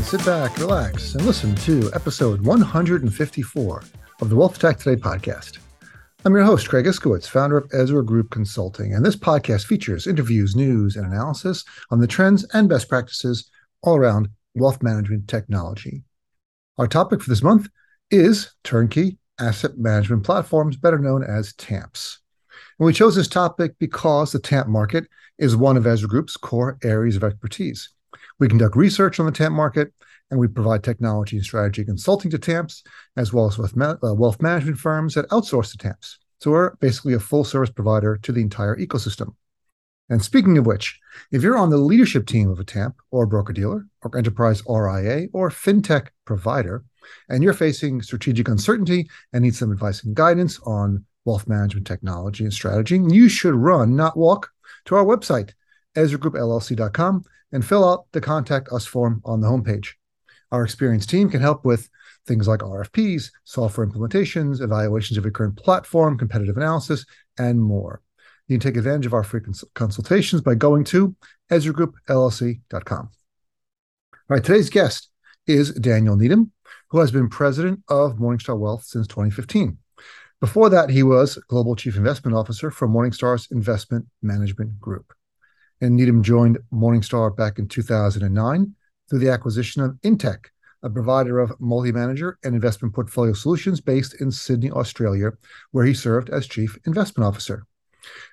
In, sit back, relax, and listen to episode 154 of the Wealth Tech Today podcast. I'm your host, Craig Iskowitz, founder of Ezra Group Consulting, and this podcast features interviews, news, and analysis on the trends and best practices all around wealth management technology. Our topic for this month is turnkey asset management platforms, better known as TAMPs. And we chose this topic because the TAMP market is one of Ezra Group's core areas of expertise. We conduct research on the TAMP market, and we provide technology and strategy consulting to TAMPs, as well as with uh, wealth management firms that outsource to TAMPs. So we're basically a full service provider to the entire ecosystem. And speaking of which, if you're on the leadership team of a TAMP or broker dealer or enterprise RIA or fintech provider, and you're facing strategic uncertainty and need some advice and guidance on wealth management technology and strategy, you should run, not walk, to our website, EzraGroupLLC.com and fill out the contact us form on the homepage. Our experienced team can help with things like RFPs, software implementations, evaluations of your current platform, competitive analysis, and more. You can take advantage of our free cons- consultations by going to EzraGroupLLC.com. All right, today's guest is Daniel Needham, who has been president of Morningstar Wealth since 2015. Before that, he was Global Chief Investment Officer for Morningstar's Investment Management Group and Needham joined Morningstar back in 2009 through the acquisition of Intech, a provider of multi-manager and investment portfolio solutions based in Sydney, Australia, where he served as chief investment officer.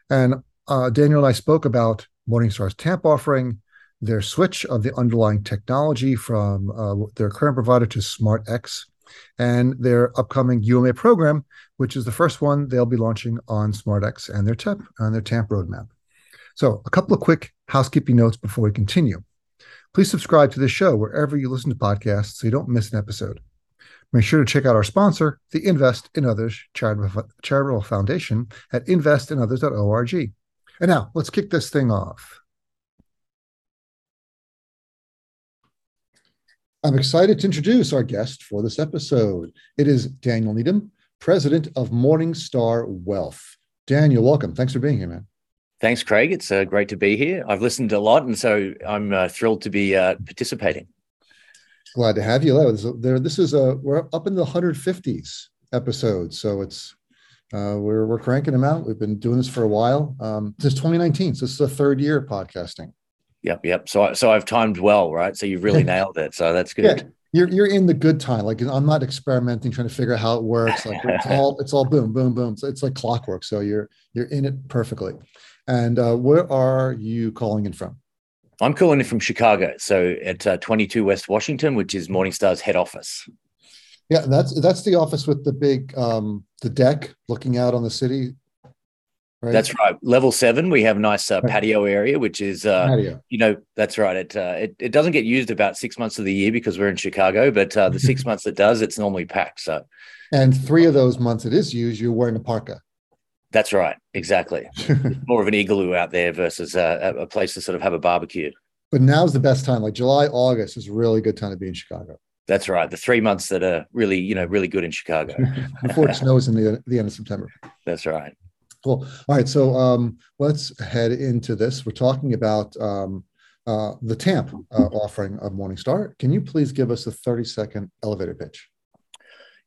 And uh, Daniel and I spoke about Morningstar's TAMP offering, their switch of the underlying technology from uh, their current provider to SmartX, and their upcoming UMA program, which is the first one they'll be launching on SmartX and their TAMP on their TAMP roadmap. So, a couple of quick housekeeping notes before we continue. Please subscribe to the show wherever you listen to podcasts so you don't miss an episode. Make sure to check out our sponsor, the Invest in Others charitable foundation at investinothers.org. And now, let's kick this thing off. I'm excited to introduce our guest for this episode. It is Daniel Needham, president of Morningstar Wealth. Daniel, welcome. Thanks for being here, man. Thanks, Craig. It's uh, great to be here. I've listened a lot, and so I'm uh, thrilled to be uh, participating. Glad to have you. There, this is a we're up in the 150s episodes, so it's uh, we're we're cranking them out. We've been doing this for a while um, since 2019. So this is the third year of podcasting. Yep, yep. So so I've timed well, right? So you've really nailed it. So that's good. Yeah you're you're in the good time. Like I'm not experimenting, trying to figure out how it works. Like it's all it's all boom, boom, boom. So it's like clockwork. So you're you're in it perfectly. And uh, where are you calling in from? I'm calling in from Chicago, so at uh, 22 West Washington, which is Morningstar's head office. Yeah, that's that's the office with the big um, the deck looking out on the city. Right? That's right. Level seven, we have a nice uh, patio area, which is, uh, patio. you know, that's right. It, uh, it it doesn't get used about six months of the year because we're in Chicago, but uh, the six months it does, it's normally packed. So, and three of those months it is used, you're wearing a parka. That's right. Exactly. more of an igloo out there versus a, a place to sort of have a barbecue. But now's the best time. Like July, August is a really good time to be in Chicago. That's right. The three months that are really, you know, really good in Chicago. Before it snows in the, the end of September. That's right. Cool. All right. So um, let's head into this. We're talking about um, uh, the TAMP uh, offering of Morningstar. Can you please give us a 30 second elevator pitch?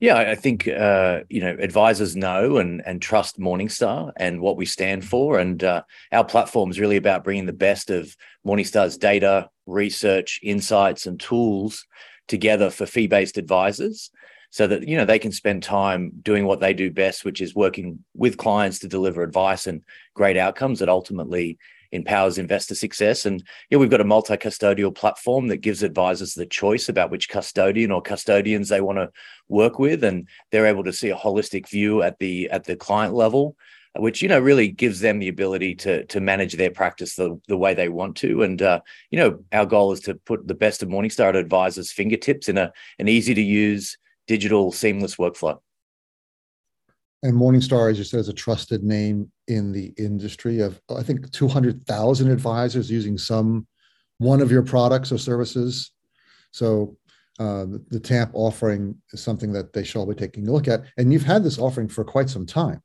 Yeah, I think uh, you know advisors know and and trust Morningstar and what we stand for, and uh, our platform is really about bringing the best of Morningstar's data, research, insights, and tools together for fee-based advisors, so that you know they can spend time doing what they do best, which is working with clients to deliver advice and great outcomes that ultimately empowers investor success. And yeah, we've got a multi-custodial platform that gives advisors the choice about which custodian or custodians they want to work with, and they're able to see a holistic view at the at the client level, which you know really gives them the ability to to manage their practice the, the way they want to. And uh, you know, our goal is to put the best of Morningstar at advisors' fingertips in a an easy to use digital seamless workflow. And Morningstar, as you said, is a trusted name in the industry of I think 200,000 advisors using some one of your products or services. So uh, the, TAMP offering is something that they should all be taking a look at. And you've had this offering for quite some time.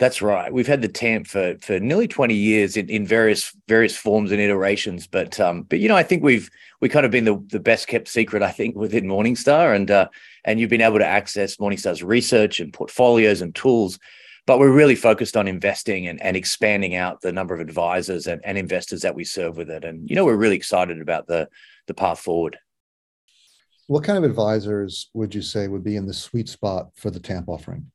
That's right. We've had the TAMP for for nearly 20 years in, in various various forms and iterations. But um, but you know, I think we've we kind of been the, the best kept secret, I think, within Morningstar. And uh, and you've been able to access Morningstar's research and portfolios and tools. But we're really focused on investing and, and expanding out the number of advisors and, and investors that we serve with it. And you know, we're really excited about the the path forward. What kind of advisors would you say would be in the sweet spot for the TAMP offering?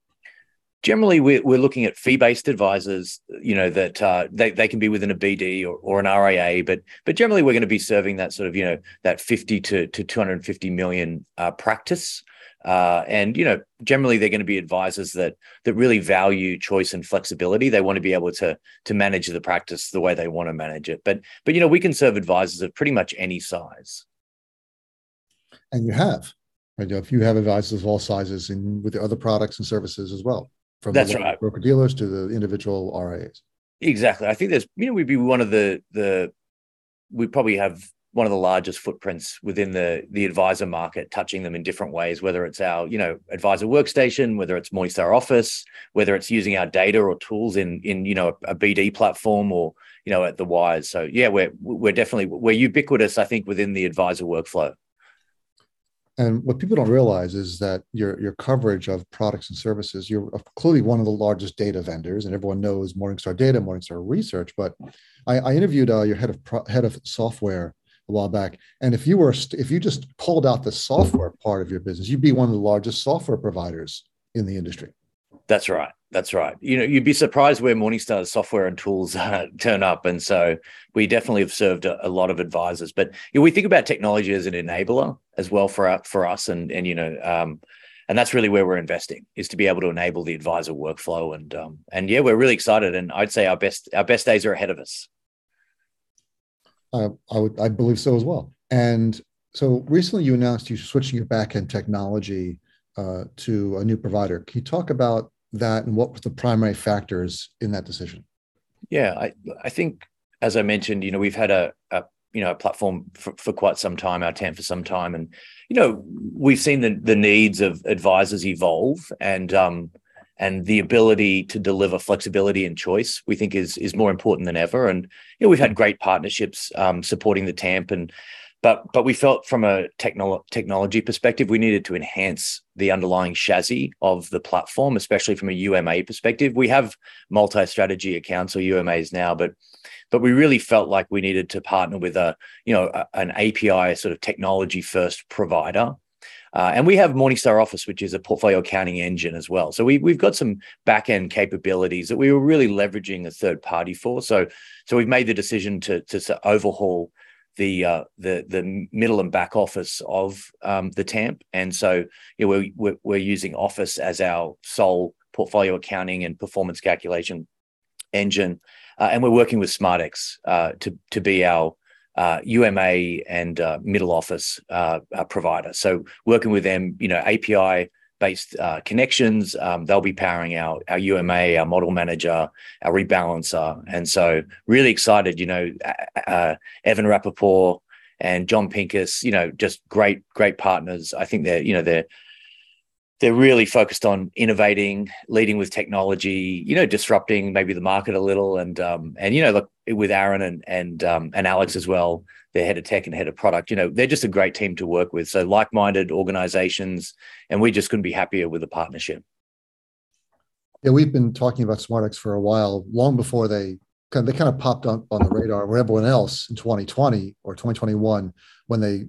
Generally we're, we're looking at fee-based advisors you know that uh, they, they can be within a bd or, or an ria but but generally we're going to be serving that sort of you know that 50 to, to 250 million uh, practice. Uh, and you know generally they're going to be advisors that that really value choice and flexibility. They want to be able to to manage the practice the way they want to manage it. But but you know we can serve advisors of pretty much any size. And you have right if you have advisors of all sizes and with the other products and services as well from that's the right broker dealers to the individual RIAs. Exactly. I think there's you know we'd be one of the the we probably have one of the largest footprints within the the advisor market, touching them in different ways. Whether it's our you know advisor workstation, whether it's Morningstar Office, whether it's using our data or tools in in you know a, a BD platform or you know at the wires. So yeah, we're we're definitely we're ubiquitous. I think within the advisor workflow. And what people don't realize is that your your coverage of products and services, you're clearly one of the largest data vendors, and everyone knows Morningstar Data, Morningstar Research. But I, I interviewed uh, your head of pro, head of software a while back, and if you were if you just pulled out the software part of your business, you'd be one of the largest software providers in the industry. That's right. That's right. You know, you'd be surprised where Morningstar's software and tools uh, turn up, and so we definitely have served a, a lot of advisors. But you know, we think about technology as an enabler as well for our, for us, and and you know, um, and that's really where we're investing is to be able to enable the advisor workflow, and um, and yeah, we're really excited, and I'd say our best our best days are ahead of us. Uh, I would I believe so as well. And so recently, you announced you're switching your backend technology uh, to a new provider. Can you talk about that and what were the primary factors in that decision? Yeah, I, I think as I mentioned, you know, we've had a, a you know a platform for, for quite some time, our TAMP for some time, and you know we've seen the the needs of advisors evolve, and um, and the ability to deliver flexibility and choice we think is is more important than ever. And you know we've had great partnerships um, supporting the TAMP and but but we felt from a technolo- technology perspective we needed to enhance the underlying chassis of the platform especially from a UMA perspective we have multi-strategy accounts or UMAs now but but we really felt like we needed to partner with a you know a, an API sort of technology first provider uh, and we have Morningstar Office, which is a portfolio accounting engine as well. So we, we've got some back end capabilities that we were really leveraging a third party for. So so we've made the decision to to, to overhaul the uh, the the middle and back office of um, the TAMP, and so you know, we're, we're, using Office as our sole portfolio accounting and performance calculation engine, uh, and we're working with SmartX uh, to to be our UMA uh, and uh, middle office uh, provider. So working with them, you know, API based uh, connections. Um, they'll be powering our our UMA, our model manager, our rebalancer, and so really excited. You know, uh, Evan Rappaport and John Pincus. You know, just great great partners. I think they're you know they're they're really focused on innovating, leading with technology, you know, disrupting maybe the market a little, and um, and you know, look with Aaron and and um, and Alex as well, their head of tech and head of product. You know, they're just a great team to work with. So like-minded organizations, and we just couldn't be happier with the partnership. Yeah, we've been talking about SmartX for a while, long before they kind of, they kind of popped up on the radar with everyone else in 2020 or 2021 when they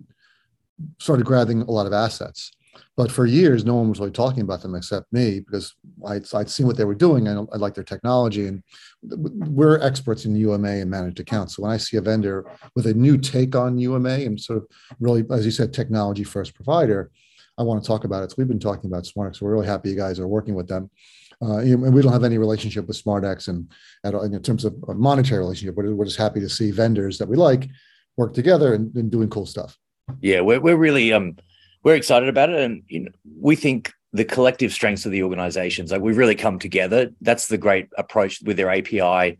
started grabbing a lot of assets. But for years, no one was really talking about them except me because I'd, I'd seen what they were doing. and I liked their technology. And we're experts in UMA and managed accounts. So when I see a vendor with a new take on UMA and sort of really, as you said, technology first provider, I want to talk about it. So we've been talking about SmartX. We're really happy you guys are working with them. Uh, and we don't have any relationship with SmartX and in terms of a monetary relationship, but we're just happy to see vendors that we like work together and, and doing cool stuff. Yeah, we're, we're really um, we're excited about it, and you know, we think the collective strengths of the organizations like we've really come together. That's the great approach with their API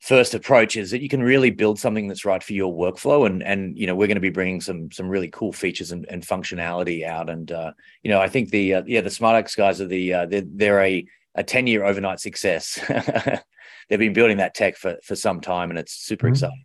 first approach is that you can really build something that's right for your workflow and and you know we're going to be bringing some some really cool features and, and functionality out and uh, you know i think the uh, yeah the smartx guys are the uh, they're, they're a a 10 year overnight success. They've been building that tech for, for some time and it's super mm-hmm. exciting.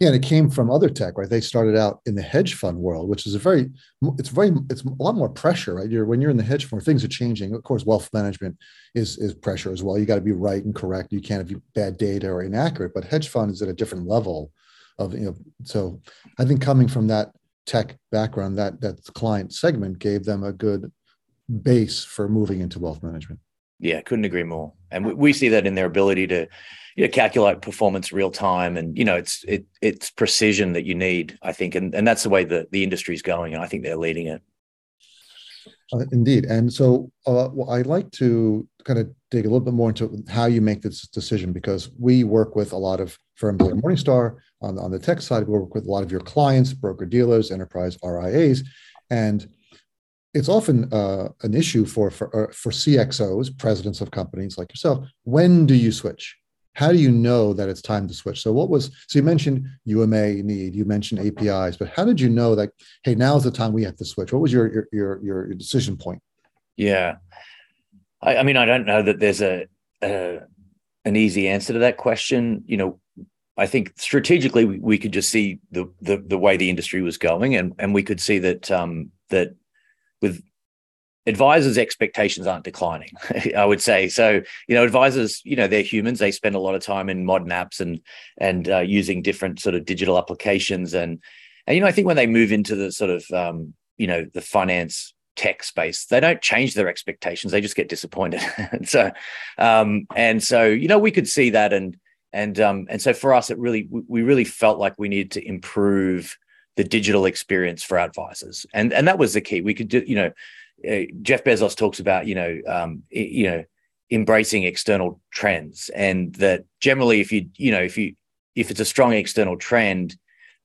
Yeah, and it came from other tech, right? They started out in the hedge fund world, which is a very, it's very, it's a lot more pressure, right? You're when you're in the hedge fund, things are changing. Of course, wealth management is is pressure as well. You got to be right and correct. You can't have bad data or inaccurate. But hedge fund is at a different level of you know. So I think coming from that tech background, that that client segment gave them a good base for moving into wealth management. Yeah, couldn't agree more. And we, we see that in their ability to you know, calculate performance real time, and you know, it's it it's precision that you need, I think, and and that's the way that the industry is going, and I think they're leading it. Uh, indeed, and so uh, well, I like to kind of dig a little bit more into how you make this decision because we work with a lot of firms like Morningstar on on the tech side. We work with a lot of your clients, broker dealers, enterprise RIAs, and it's often uh, an issue for for uh, for CXOs, presidents of companies like yourself. When do you switch? How do you know that it's time to switch? So, what was so you mentioned UMA need, you mentioned APIs, but how did you know that hey, now is the time we have to switch? What was your your your, your decision point? Yeah, I, I, mean, I don't know that there's a, a an easy answer to that question. You know, I think strategically we, we could just see the, the the way the industry was going, and and we could see that um, that with advisors expectations aren't declining i would say. So you know advisors you know they're humans. They spend a lot of time in modern apps and and uh, using different sort of digital applications. And and you know i think when they move into the sort of um, you know the finance tech space they don't change their expectations. They just get disappointed. And so um and so you know we could see that. And and um and so for us it really we really felt like we needed to improve the digital experience for advisors. And and that was the key. We could do you know uh, Jeff Bezos talks about, you know, um, you know, embracing external trends, and that generally, if you, you know, if you, if it's a strong external trend,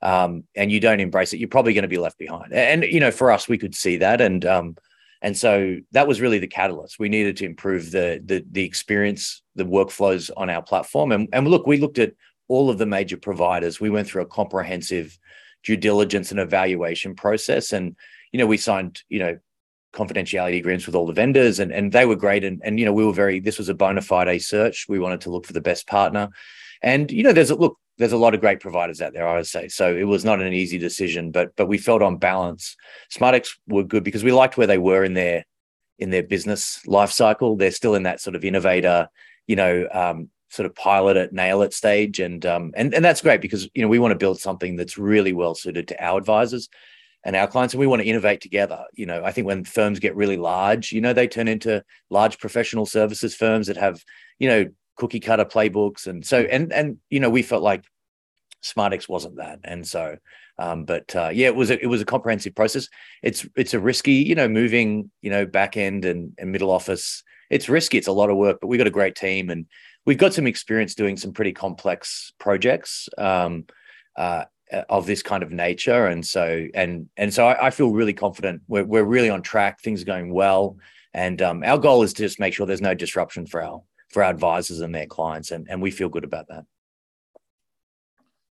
um, and you don't embrace it, you're probably going to be left behind. And you know, for us, we could see that, and um, and so that was really the catalyst. We needed to improve the the the experience, the workflows on our platform, and and look, we looked at all of the major providers. We went through a comprehensive due diligence and evaluation process, and you know, we signed you know confidentiality agreements with all the vendors and, and they were great. And, and you know we were very this was a bona fide search. We wanted to look for the best partner. And you know there's a look there's a lot of great providers out there i would say. So it was not an easy decision but but we felt on balance. SmartX were good because we liked where they were in their in their business life cycle. They're still in that sort of innovator you know um, sort of pilot it nail it stage. And um and and that's great because you know we want to build something that's really well suited to our advisors and our clients and we want to innovate together. You know i think when firms get really large you know they turn into large professional services firms that have you know cookie cutter playbooks. And so and and you know we felt like SmartX wasn't that. And so um, but uh, yeah it was a, it was a comprehensive process. It's it's a risky you know moving you know back end and, and middle office. It's risky. It's a lot of work but we've got a great team and we've got some experience doing some pretty complex projects. Um, uh, of this kind of nature. And so and and so I, I, feel really confident. We're, we're really on track. Things are going well. And um, our goal is to just make sure there's no disruption for our for our advisors and their clients. And, and we feel good about that.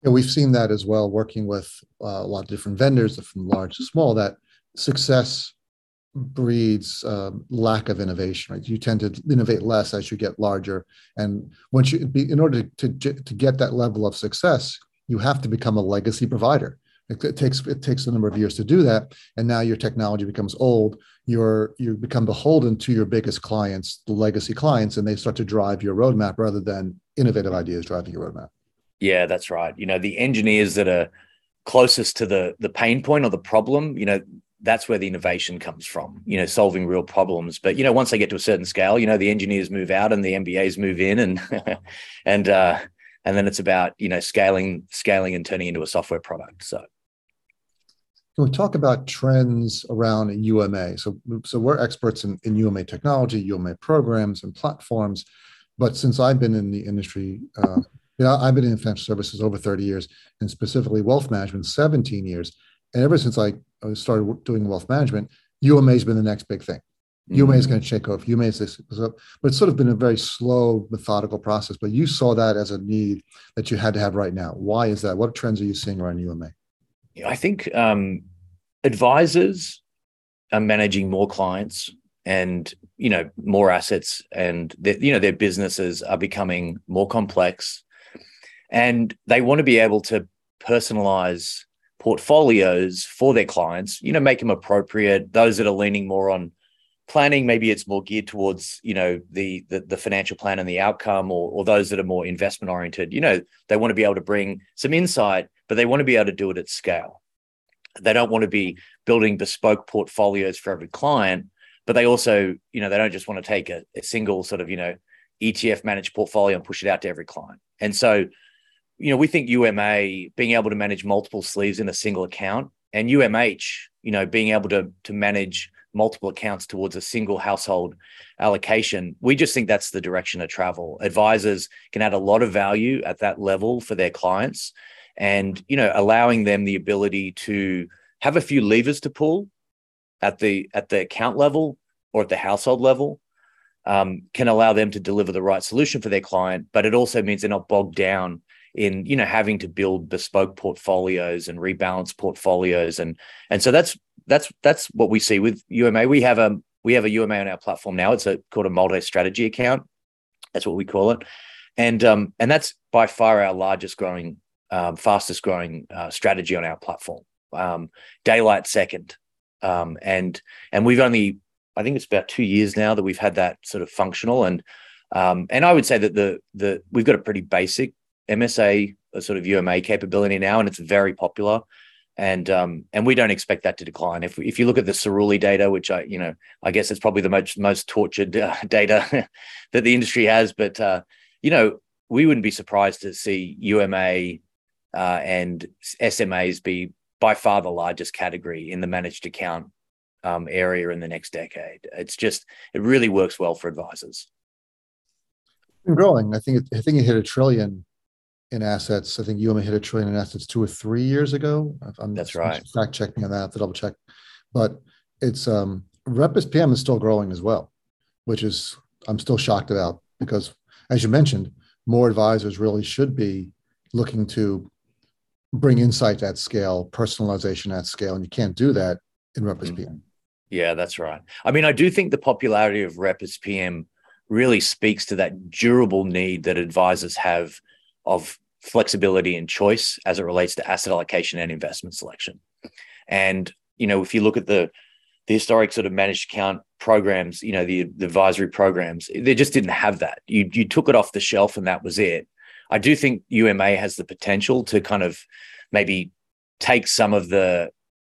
Yeah we've seen that as well working with uh, a lot of different vendors from large to small that success breeds um, lack of innovation right? You tend to innovate less as you get larger. And once you be in order to, to, to get that level of success you have to become a legacy provider. It, it, takes it takes a number of years to do that, and now your technology becomes old. You're you become beholden to your biggest clients, the legacy clients, and they start to drive your roadmap rather than innovative ideas driving your roadmap. Yeah, that's right. You know, the engineers that are closest to the the pain point or the problem, you know, that's where the innovation comes from. You know, solving real problems. But you know, once they get to a certain scale, you know, the engineers move out and the MBAs move in, and and uh, and then it's about you know scaling scaling and turning into a software product so can we talk about trends around UMA? So, so we're experts in, in UMA technology, UMA programs, and platforms. But since I've been in the industry, uh, you know, I've been in financial services over 30 years, and specifically wealth management, 17 years. And ever since I started doing wealth management, UMA has been the next big thing. UMA is going to shake off. UMA is this, but it's sort of been a very slow, methodical process. But you saw that as a need that you had to have right now. Why is that? What trends are you seeing around UMA? I think um, advisors are managing more clients and you know more assets and you know their businesses are becoming more complex and they want to be able to personalize portfolios for their clients you know make them appropriate those that are leaning more on planning maybe it's more geared towards you know the the, the financial plan and the outcome or, or those that are more investment oriented. You know they want to be able to bring some insight but they want to be able to do it at scale. They don't want to be building bespoke portfolios for every client but they also you know they don't just want to take a, a single sort of you know etf managed portfolio and push it out to every client. And so you know we think uma being able to manage multiple sleeves in a single account and umh you know being able to to manage multiple accounts towards a single household allocation. We just think that's the direction of travel. Advisors can add a lot of value at that level for their clients and you know allowing them the ability to have a few levers to pull at the at the account level or at the household level um, can allow them to deliver the right solution for their client but it also means they're not bogged down in you know having to build bespoke portfolios and rebalance portfolios and and so that's that's that's what we see with UMA. We have a we have a UMA on our platform now. It's a called a multi-strategy account. That's what we call it, and um, and that's by far our largest growing, um, fastest growing uh, strategy on our platform. Um, daylight second, um, and and we've only I think it's about two years now that we've had that sort of functional, and um, and I would say that the the we've got a pretty basic MSA sort of UMA capability now, and it's very popular and um, and we don't expect that to decline. If if you look at the Cerulli data, which I you know I guess it's probably the most most tortured uh, data that the industry has, but uh, you know we wouldn't be surprised to see UMA uh, and SMAs be by far the largest category in the managed account um, area in the next decade. It's just it really works well for advisors. Growing, I think it, I think it hit a trillion in assets. I think UMA hit a trillion in assets two or three years ago. I'm That's right. Fact check me on that to double check, but it's um, Rep as PM is still growing as well, which is I'm still shocked about because, as you mentioned, more advisors really should be looking to bring insight at scale, personalization at scale, and you can't do that in Rep as mm-hmm. PM. Yeah, that's right. I mean, I do think the popularity of Rep as PM really speaks to that durable need that advisors have of flexibility and choice as it relates to asset allocation and investment selection. And you know, if you look at the the historic sort of managed account programs, you know, the, the advisory programs, they just didn't have that. You you took it off the shelf and that was it. I do think UMA has the potential to kind of maybe take some of the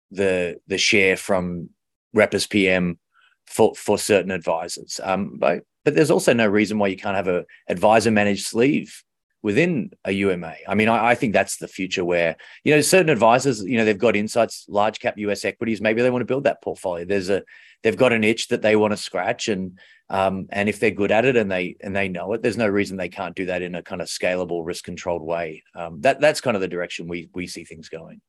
the the share from Rep as PM for for certain advisors. Um, but but there's also no reason why you can't have a advisor managed sleeve within a UMA. I mean, I, I, think that's the future where, you know, certain advisors, you know, they've got insights, large cap US equities, maybe they want to build that portfolio. There's a, they've got an itch that they want to scratch. And, um, and if they're good at it and they, and they know it, there's no reason they can't do that in a kind of scalable, risk controlled way. Um, that, that's kind of the direction we, we see things going.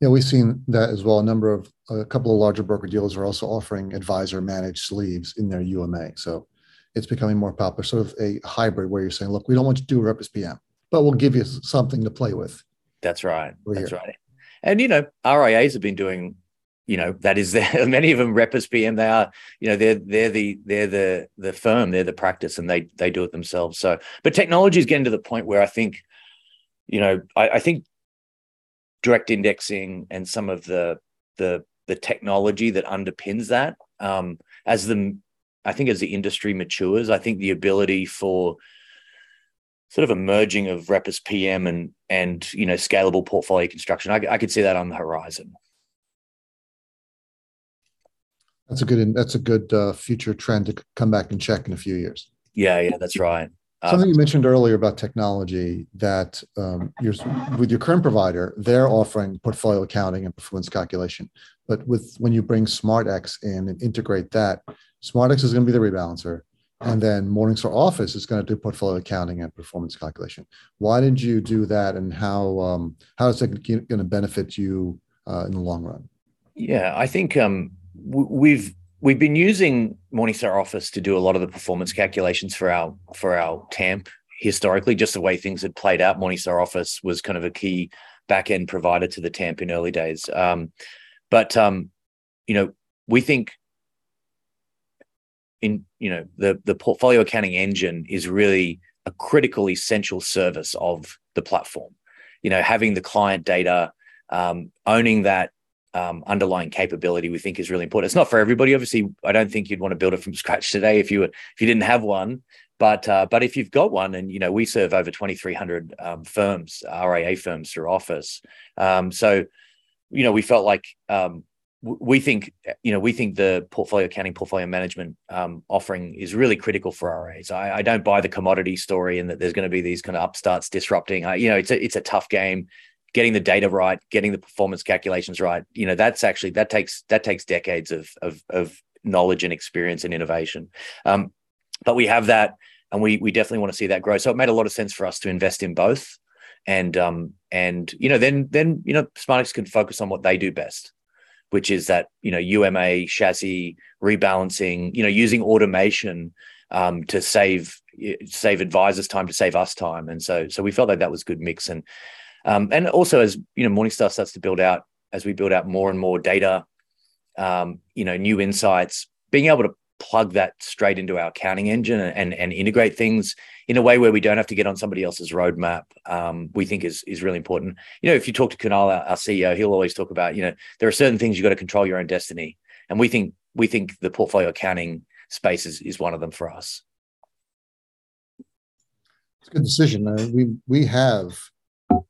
Yeah, we've seen that as well. A number of a couple of larger broker dealers are also offering advisor managed sleeves in their UMA. So it's becoming more popular, sort of a hybrid where you're saying, look, we don't want you to do Rep as PM, but we'll give you something to play with. That's right. We're That's here. right. And, you know, RIAs have been doing, you know, that is there. Many of them Rep as PM, they are, you know, they're, they're the, they're the, the firm, they're the practice and they, they do it themselves. So, but technology is getting to the point where I think, you know, I, I think direct indexing and some of the, the, the technology that underpins that um, as the I think as the industry matures, I think the ability for sort of a merging of Rep as PM and and you know scalable portfolio construction, I, I could see that on the horizon. That's a good that's a good uh, future trend to come back and check in a few years. Yeah, yeah, that's right. Something you mentioned earlier about technology that um, with your current provider, they're offering portfolio accounting and performance calculation. But with when you bring SmartX in and integrate that, SmartX is going to be the rebalancer. And then Morningstar Office is going to do portfolio accounting and performance calculation. Why did you do that, and how um, how is that going to benefit you uh, in the long run? Yeah, I think um, we've we've been using Morningstar Office to do a lot of the performance calculations for our for our TAMP historically. Just the way things had played out, Morningstar Office was kind of a key back end provider to the TAMP in early days. Um, but um, you know, we think in you know the the portfolio accounting engine is really a critical essential service of the platform. You know having the client data um, owning that um, underlying capability we think is really important. It's not for everybody obviously. I don't think you'd want to build it from scratch today if you were if you didn't have one. But uh, but if you've got one and you know we serve over 2300 um, firms raa firms through office. Um, so you know we felt like um, we think you know we think the portfolio accounting portfolio management um, offering is really critical for RAs. I, I, don't buy the commodity story and that there's going to be these kind of upstarts disrupting. I, you know, it's a it's a tough game. Getting the data right, getting the performance calculations right. You know, that's actually that takes that takes decades of of, of knowledge and experience and innovation. Um, but we have that, and we we definitely want to see that grow. So it made a lot of sense for us to invest in both, and um and you know then then you know SmartX can focus on what they do best which is that you know UMA chassis rebalancing, you know, using automation um, to save save advisors time to save us time, and so so we felt like that was good mix, and um, and also as you know Morningstar starts to build out as we build out more and more data, um, you know, new insights, being able to plug that straight into our accounting engine and, and, integrate things in a way where we don't have to get on somebody else's roadmap, um, we think is is really important. You know, if you talk to Kunal, our, our CEO, he'll always talk about, you know, there are certain things you've got to control your own destiny. And we think we think the portfolio accounting space is, is one of them for us. It's a good decision. Uh, we we have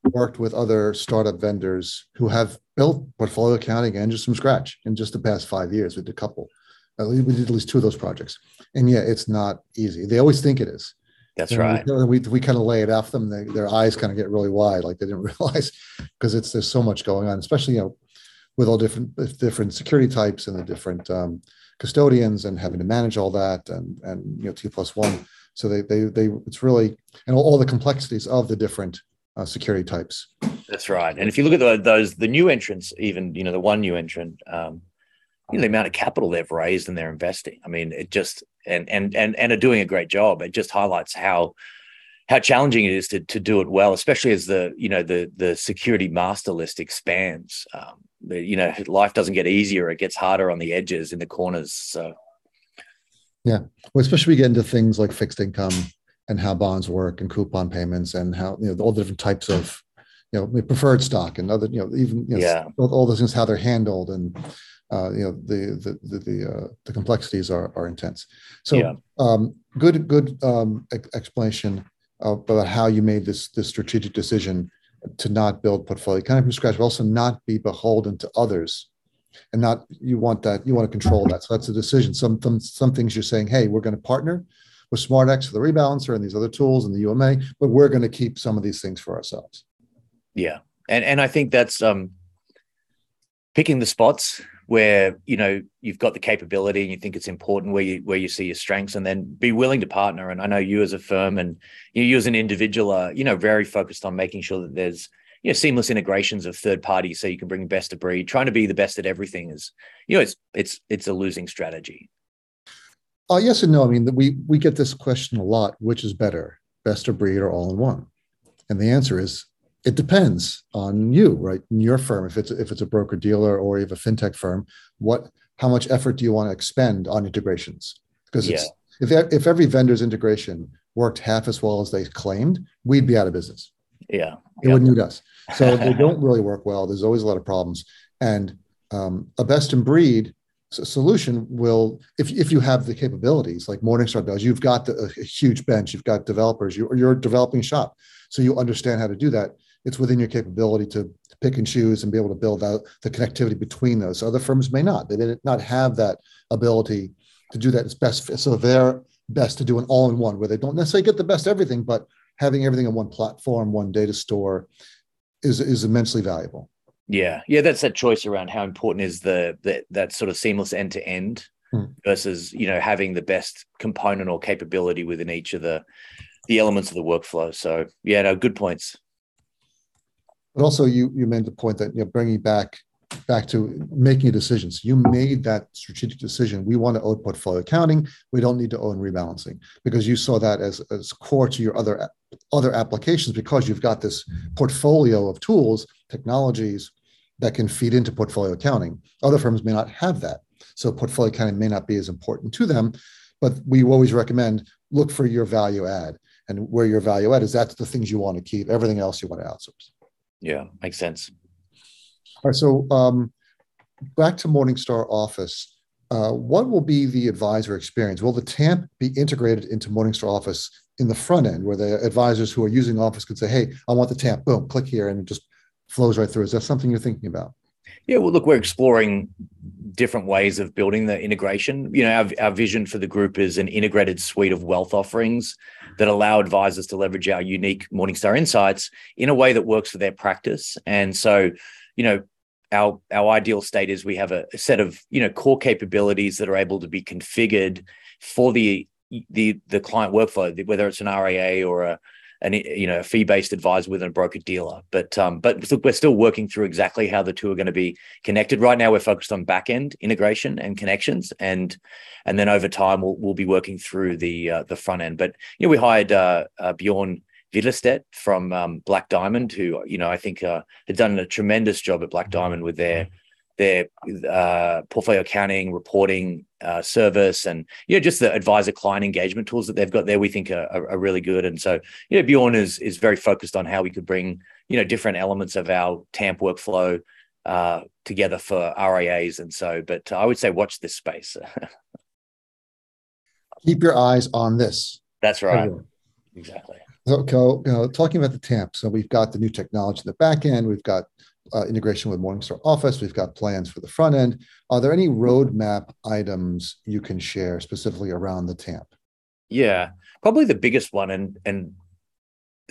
worked with other startup vendors who have built portfolio accounting engines from scratch in just the past five years. with a couple. We did at least two of those projects, and yeah, it's not easy. They always think it is. That's right. We, we, we kind of lay it off them. They, their eyes kind of get really wide, like they didn't realize, because it's there's so much going on, especially you know, with all different different security types and the different um, custodians and having to manage all that and and you know T plus one. So they they they it's really and all, all the complexities of the different uh, security types. That's right. And if you look at the, those the new entrants, even you know the one new entrant, um, you know the amount of capital they've raised and they're investing. I mean, it just and and and and are doing a great job. It just highlights how how challenging it is to to do it well, especially as the you know the the security master list expands. Um, the, you know, life doesn't get easier; it gets harder on the edges, in the corners. So, yeah, well, especially we get into things like fixed income and how bonds work and coupon payments and how you know all the different types of you know preferred stock and other you know even you know, yeah. all, all those things how they're handled and uh, you know the the the the, uh, the complexities are are intense. So yeah. um, good good um, explanation about how you made this this strategic decision to not build portfolio kind of from scratch, but also not be beholden to others, and not you want that you want to control that. So that's a decision. Some some, some things you're saying, hey, we're going to partner with SmartX for the rebalancer and these other tools and the UMA, but we're going to keep some of these things for ourselves. Yeah, and and I think that's um, picking the spots where you know you've got the capability and you think it's important where you where you see your strengths and then be willing to partner. And i know you as a firm and you as an individual are you know very focused on making sure that there's you know seamless integrations of third parties so you can bring best of breed. Trying to be the best at everything is you know it's it's it's a losing strategy. Uh, yes and no. I mean we we get this question a lot which is better best of breed or all in one? And the answer is it depends on you, right? In your firm, if it's if it's a broker dealer or you have a fintech firm, what how much effort do you want to expend on integrations? Because yeah. if if every vendor's integration worked half as well as they claimed, we'd be out of business. Yeah, it wouldn't need us. So they don't really work well. There's always a lot of problems, and um, a best in breed solution will if, if you have the capabilities like morningstar does you've got the, a, huge bench you've got developers you, you're developing shop so you understand how to do that it's within your capability to, to pick and choose and be able to build out the connectivity between those. Other firms may not. They did not have that ability to do that. It's best. So they're best to do an all-in-one where they don't necessarily get the best everything, but having everything on one platform, one data store is, is immensely valuable. Yeah. Yeah. That's that choice around how important is the, the that sort of seamless end to end versus, you know, having the best component or capability within each of the, the elements of the workflow. So yeah, no, good points. But also, you you made the point that you know bringing back back to making decisions. You made that strategic decision. We want to own portfolio accounting. We don't need to own rebalancing because you saw that as, as core to your other other applications because you've got this portfolio of tools, technologies that can feed into portfolio accounting. Other firms may not have that. So portfolio accounting may not be as important to them, but we always recommend look for your value add and where your value add is that's the things you want to keep everything else you want to outsource yeah makes sense. All right so um, back to morningstar office. Uh, what will be the advisor experience? Will the tamp be integrated into morningstar office in the front end where the advisors who are using office could say hey i want the tamp boom click here and it just flows right through. Is that something you're thinking about yeah, well, look, we're exploring different ways of building the integration. You know, our, our vision for the group is an integrated suite of wealth offerings that allow advisors to leverage our unique Morningstar insights in a way that works for their practice. And so, you know, our our ideal state is we have a, a set of you know core capabilities that are able to be configured for the the the client workflow, whether it's an RIA or a an you know a fee based advisor with a broker dealer. But um, but we're still working through exactly how the two are going to be connected. Right now, we're focused on back end integration and connections, and and then over time we'll we'll be working through the uh, the front end. But you know we hired uh, uh, Bjorn Villestedt from um, Black Diamond, who you know I think uh, had done a tremendous job at Black Diamond with their their uh, portfolio accounting, reporting uh, service, and you know just the advisor client engagement tools that they've got there, we think are, are, are, really good. And so you know Bjorn is is very focused on how we could bring you know different elements of our TAMP workflow uh, together for RIAs. And so, but I would say watch this space. Keep your eyes on this. That's right. Exactly. So, you know, talking about the TAMP, so we've got the new technology in the back end, we've got uh, integration with Morningstar Office. We've got plans for the front end. Are there any roadmap items you can share specifically around the TAMP? Yeah, probably the biggest one, and and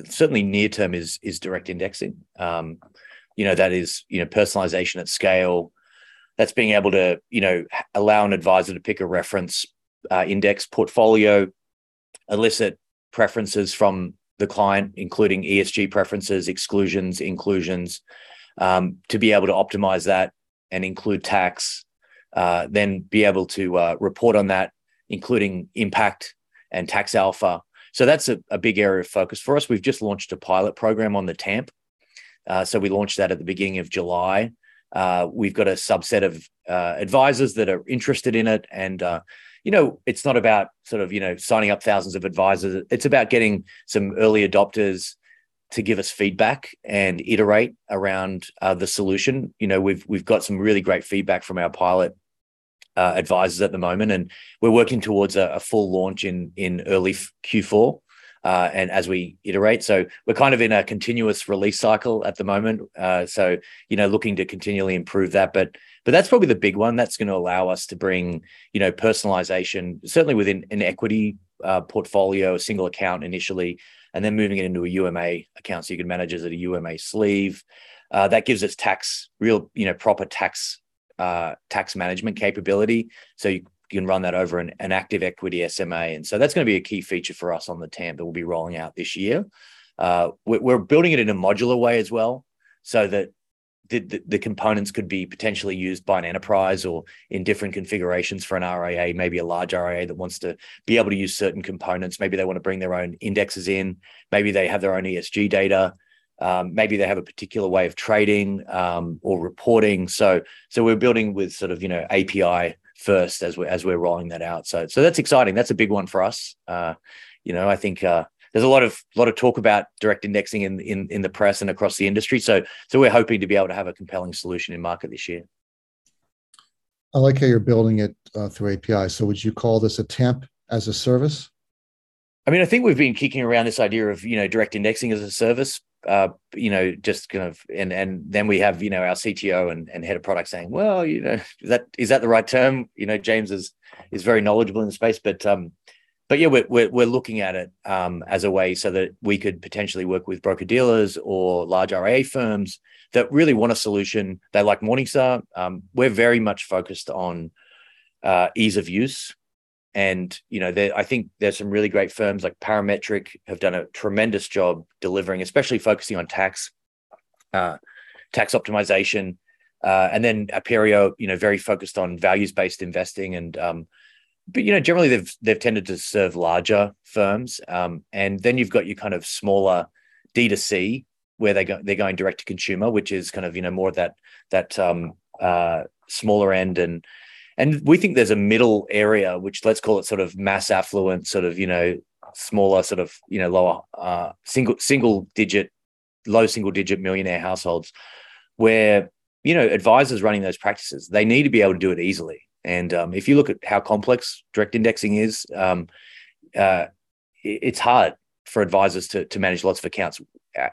certainly near term is is direct indexing. Um, you know that is you know personalization at scale. That's being able to you know allow an advisor to pick a reference uh, index portfolio, elicit preferences from the client, including ESG preferences, exclusions, inclusions, um, to be able to optimize that and include tax, uh, then be able to uh, report on that, including impact and tax alpha. So that's a, a, big area of focus for us. We've just launched a pilot program on the TAMP. Uh, so we launched that at the beginning of July. Uh, we've got a subset of uh, advisors that are interested in it. And, uh, you know, it's not about sort of, you know, signing up thousands of advisors. It's about getting some early adopters to give us feedback and iterate around uh, the solution. You know, we've we've got some really great feedback from our pilot uh, advisors at the moment, and we're working towards a, a full launch in in early Q4. Uh, and as we iterate, so we're kind of in a continuous release cycle at the moment. Uh, so you know, looking to continually improve that, but but that's probably the big one. That's going to allow us to bring you know personalization, certainly within an equity uh, portfolio, a single account initially, and then moving it into a UMA account so you can manage it as a UMA sleeve. Uh, that gives us tax, real, you know, proper tax uh, tax management capability. So you can run that over an, an, active equity SMA. And so that's going to be a key feature for us on the TAMP that we'll be rolling out this year. Uh, we're, building it in a modular way as well, so that the, the, the, components could be potentially used by an enterprise or in different configurations for an RIA, maybe a large RIA that wants to be able to use certain components. Maybe they want to bring their own indexes in. Maybe they have their own ESG data. Um, maybe they have a particular way of trading um, or reporting. So, so we're building with sort of you know API first as we're as we're rolling that out. So, so that's exciting. That's a big one for us. Uh, you know, I think uh, there's a lot of lot of talk about direct indexing in in in the press and across the industry. So so we're hoping to be able to have a compelling solution in market this year. I like how you're building it uh, through API. So would you call this a TAMP as a service? I mean, I think we've been kicking around this idea of you know direct indexing as a service. Uh, you know, just kind of, and and then we have you know our CTO and, and head of product saying, well, you know, is that is that the right term? You know, James is is very knowledgeable in the space, but um, but yeah, we're, we're, we're looking at it um, as a way so that we could potentially work with broker dealers or large RIA firms that really want a solution. They like Morningstar. Um, we're very much focused on uh, ease of use. And, you know, there, I think there's some really great firms like Parametric have done a tremendous job delivering, especially focusing on tax, uh, tax optimization. Uh, and then Aperio, you know, very focused on values-based investing and um, but you know generally they've they've tended to serve larger firms um, and then you've got your kind of smaller d2c where they go they're going direct to consumer which is kind of you know more of that that um, uh, smaller end and and we think there's a middle area, which let's call it sort of mass affluent, sort of you know smaller, sort of you know lower uh, single single digit, low single digit millionaire households, where you know advisors running those practices they need to be able to do it easily. And um, if you look at how complex direct indexing is, um, uh, it's hard for advisors to to manage lots of accounts.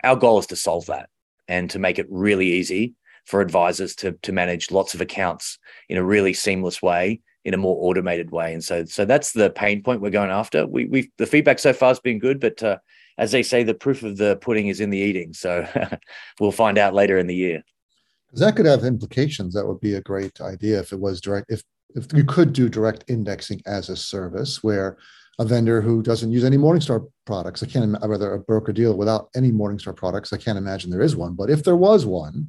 Our goal is to solve that and to make it really easy for advisors to to manage lots of accounts in a really seamless way in a more automated way. And so so that's the pain point we're going after. We we the feedback so far has been good but uh, as they say the proof of the pudding is in the eating. So we'll find out later in the year. That could have implications. That would be a great idea if it was direct if if you could do direct indexing as a service where a vendor who doesn't use any Morningstar products. I can't, I rather a broker deal without any Morningstar products. I can't imagine there is one, but if there was one,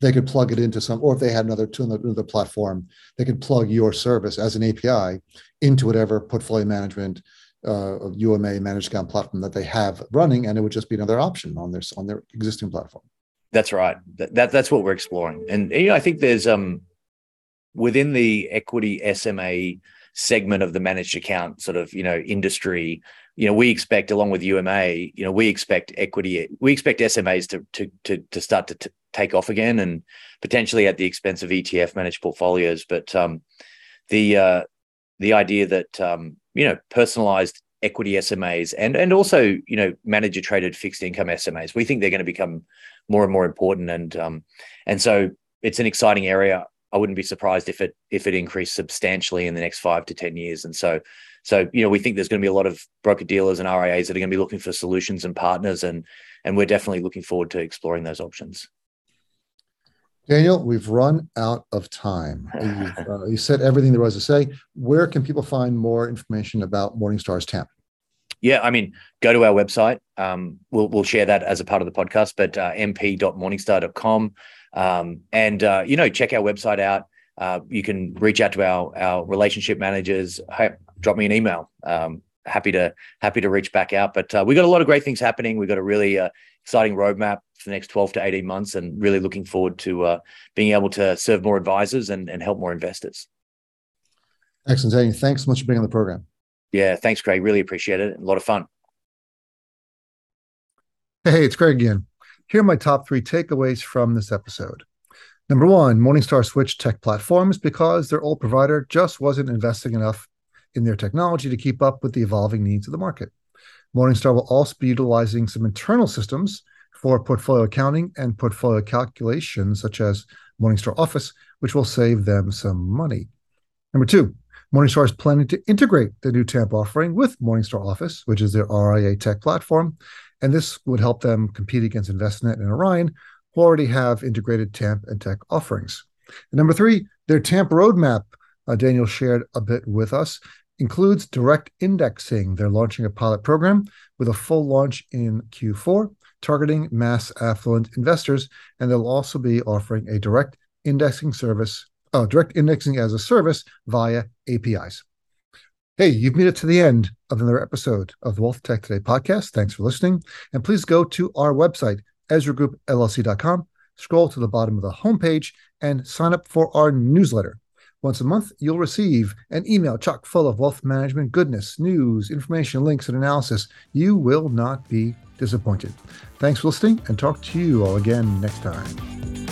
they could plug it into some, or if they had another to another platform, they could plug your service as an API into whatever portfolio management uh, UMA managed account platform that they have running, and it would just be another option on their on their existing platform. That's right. That, that that's what we're exploring, and you know, I think there's um within the equity SMA segment of the managed account sort of you know industry you know we expect along with UMA you know we expect equity we expect SMAs to to to, to start to t- take off again and potentially at the expense of ETF managed portfolios. But um the uh the idea that um you know personalized equity SMAs and and also you know manager traded fixed income SMAs we think they're going to become more and more important. And um and so it's an exciting area I wouldn't be surprised if it if it increased substantially in the next five to ten years. And so, so you know, we think there's going to be a lot of broker dealers and RIAs that are going to be looking for solutions and partners, and and we're definitely looking forward to exploring those options. Daniel, we've run out of time. Uh, you said everything there was to say. Where can people find more information about Morningstar's TAMP? Yeah, I mean, go to our website. Um, we'll we'll share that as a part of the podcast, but uh, mp.morningstar.com. Um, and uh, you know, check our website out. Uh, you can reach out to our our relationship managers. Hey, drop me an email. Um, happy to happy to reach back out. But uh, we got a lot of great things happening. We've got a really uh, exciting roadmap for the next twelve to eighteen months, and really looking forward to uh, being able to serve more advisors and, and help more investors. Excellent, Daniel. Thanks so much for being on the program. Yeah, thanks, Craig. Really appreciate it. A lot of fun. Hey, it's Craig again. Here are my top three takeaways from this episode. Number one, Morningstar switched tech platforms because their old provider just wasn't investing enough in their technology to keep up with the evolving needs of the market. Morningstar will also be utilizing some internal systems for portfolio accounting and portfolio calculations, such as Morningstar Office, which will save them some money. Number two, Morningstar is planning to integrate the new TAMP offering with Morningstar Office, which is their RIA tech platform, and this would help them compete against Envestnet and Orion, who already have integrated TAMP and tech offerings. And number three, their TAMP roadmap, uh, Daniel shared a bit with us, includes direct indexing. They're launching a pilot program with a full launch in Q4, targeting mass affluent investors, and they'll also be offering a direct indexing service, uh, direct indexing as a service via APIs. Hey, you've made it to the end of another episode of the Wealth Tech Today podcast. Thanks for listening. And please go to our website, EzraGroupLLC.com, scroll to the bottom of the homepage, and sign up for our newsletter. Once a month, you'll receive an email chock full of wealth management goodness, news, information, links, and analysis. You will not be disappointed. Thanks for listening and talk to you all again next time.